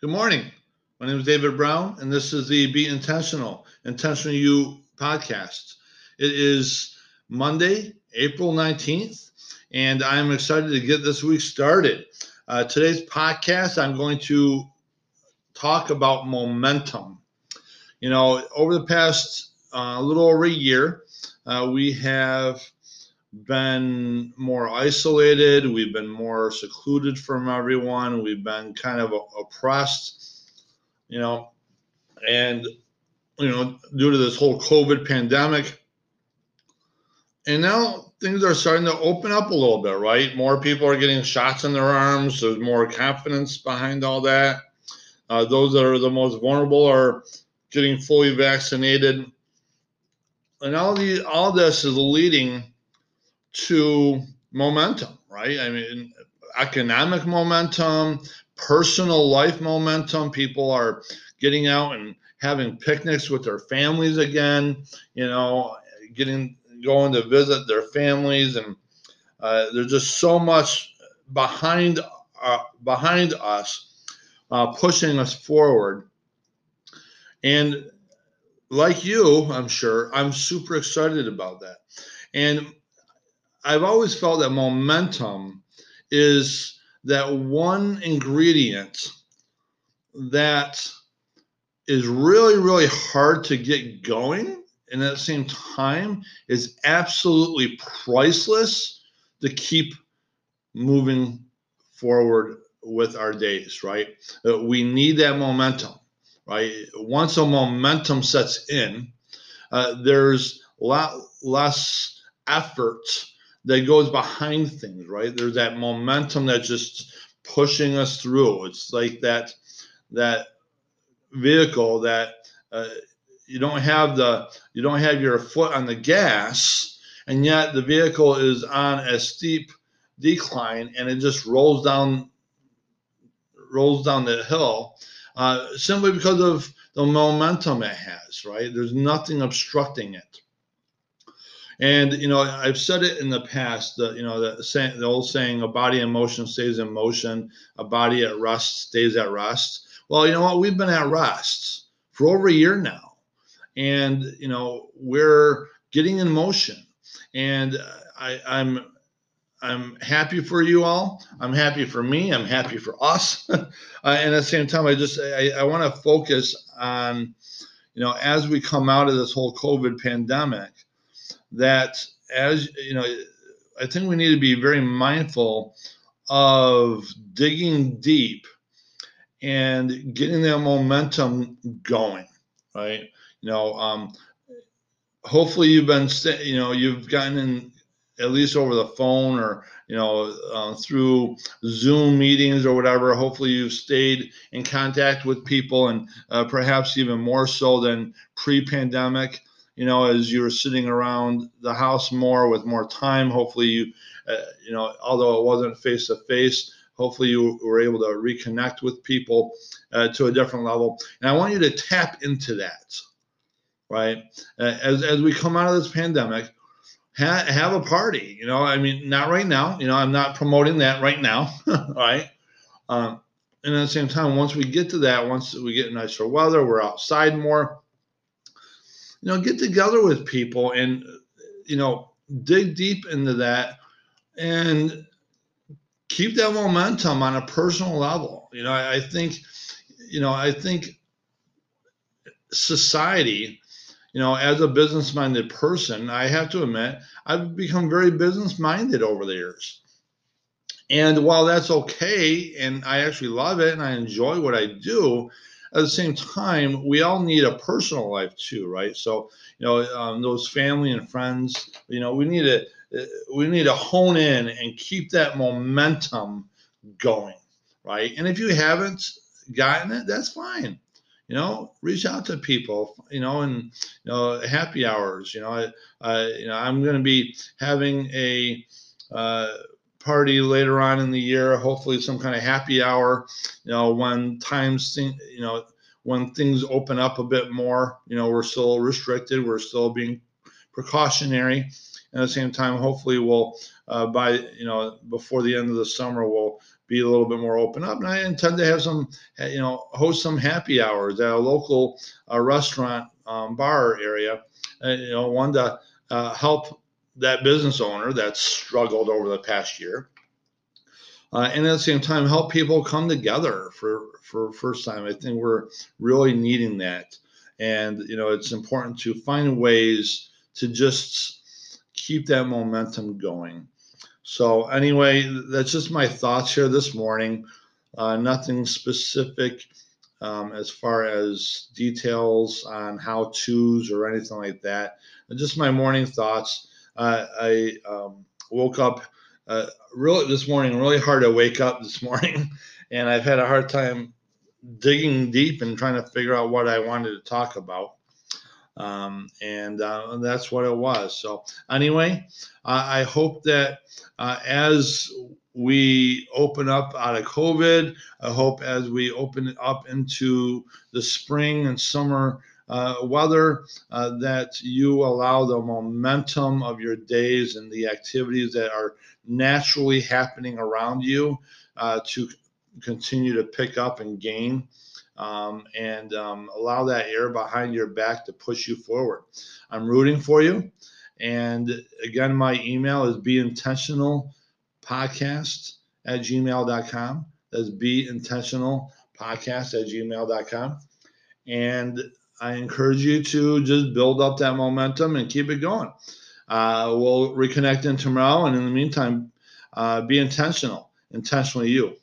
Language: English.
Good morning. My name is David Brown, and this is the Be Intentional, Intentional You podcast. It is Monday, April 19th, and I'm excited to get this week started. Uh, today's podcast, I'm going to talk about momentum. You know, over the past uh, a little over a year, uh, we have been more isolated. We've been more secluded from everyone. We've been kind of oppressed, you know, and, you know, due to this whole COVID pandemic. And now things are starting to open up a little bit, right? More people are getting shots in their arms. There's more confidence behind all that. Uh, those that are the most vulnerable are getting fully vaccinated. And all the all this is leading to momentum, right? I mean, economic momentum, personal life momentum. People are getting out and having picnics with their families again, you know, getting going to visit their families, and uh, there's just so much behind uh, behind us, uh, pushing us forward. And like you, I'm sure, I'm super excited about that. And I've always felt that momentum is that one ingredient that is really, really hard to get going. And at the same time, is absolutely priceless to keep moving forward with our days, right? Uh, we need that momentum, right? Once a momentum sets in, uh, there's a lot less effort that goes behind things, right? There's that momentum that's just pushing us through. It's like that that vehicle that uh, you don't have the you don't have your foot on the gas, and yet the vehicle is on a steep decline, and it just rolls down rolls down the hill uh, simply because of the momentum it has. Right? There's nothing obstructing it. And you know, I've said it in the past. that you know, the the old saying, "A body in motion stays in motion. A body at rest stays at rest." Well, you know what? We've been at rest for over a year now, and you know, we're getting in motion. And I, I'm I'm happy for you all. I'm happy for me. I'm happy for us. uh, and at the same time, I just I, I want to focus on, you know, as we come out of this whole COVID pandemic, that as you know, I think we need to be very mindful of digging deep and getting that momentum going, right? You know, um, hopefully you've been, you know, you've gotten in at least over the phone or you know uh, through zoom meetings or whatever hopefully you've stayed in contact with people and uh, perhaps even more so than pre-pandemic you know, as you were sitting around the house more with more time. Hopefully, you, uh, you know, although it wasn't face to face, hopefully you were able to reconnect with people uh, to a different level. And I want you to tap into that, right? Uh, as as we come out of this pandemic, ha- have a party. You know, I mean, not right now. You know, I'm not promoting that right now, right? Um, and at the same time, once we get to that, once we get nicer weather, we're outside more you know, get together with people and, you know, dig deep into that and keep that momentum on a personal level. You know, I, I think, you know, I think society, you know, as a business minded person, I have to admit, I've become very business minded over the years. And while that's okay, and I actually love it and I enjoy what I do, at the same time, we all need a personal life too, right? So, you know, um, those family and friends, you know, we need to uh, we need to hone in and keep that momentum going, right? And if you haven't gotten it, that's fine. You know, reach out to people. You know, and you know, happy hours. You know, I, I you know, I'm going to be having a uh, party later on in the year, hopefully some kind of happy hour, you know, when times, you know, when things open up a bit more, you know, we're still restricted, we're still being precautionary. And at the same time, hopefully we'll, uh, by, you know, before the end of the summer, we'll be a little bit more open up. And I intend to have some, you know, host some happy hours at a local uh, restaurant um, bar area. Uh, you know, one to uh, help that business owner that's struggled over the past year. Uh, and at the same time, help people come together for for first time. I think we're really needing that, and you know, it's important to find ways to just keep that momentum going. So anyway, that's just my thoughts here this morning. Uh, nothing specific um, as far as details on how tos or anything like that. Just my morning thoughts. Uh, I um, woke up uh, really this morning, really hard to wake up this morning, and I've had a hard time digging deep and trying to figure out what I wanted to talk about. Um, and uh, that's what it was. So anyway, I hope that uh, as we open up out of COVID, I hope as we open up into the spring and summer uh, weather, uh, that you allow the momentum of your days and the activities that are naturally happening around you uh, to continue to pick up and gain um, and um, allow that air behind your back to push you forward. I'm rooting for you. And again, my email is be intentional podcast at gmail.com. That's be intentional podcast at gmail.com. And I encourage you to just build up that momentum and keep it going. Uh, we'll reconnect in tomorrow. And in the meantime, uh, be intentional, intentionally you.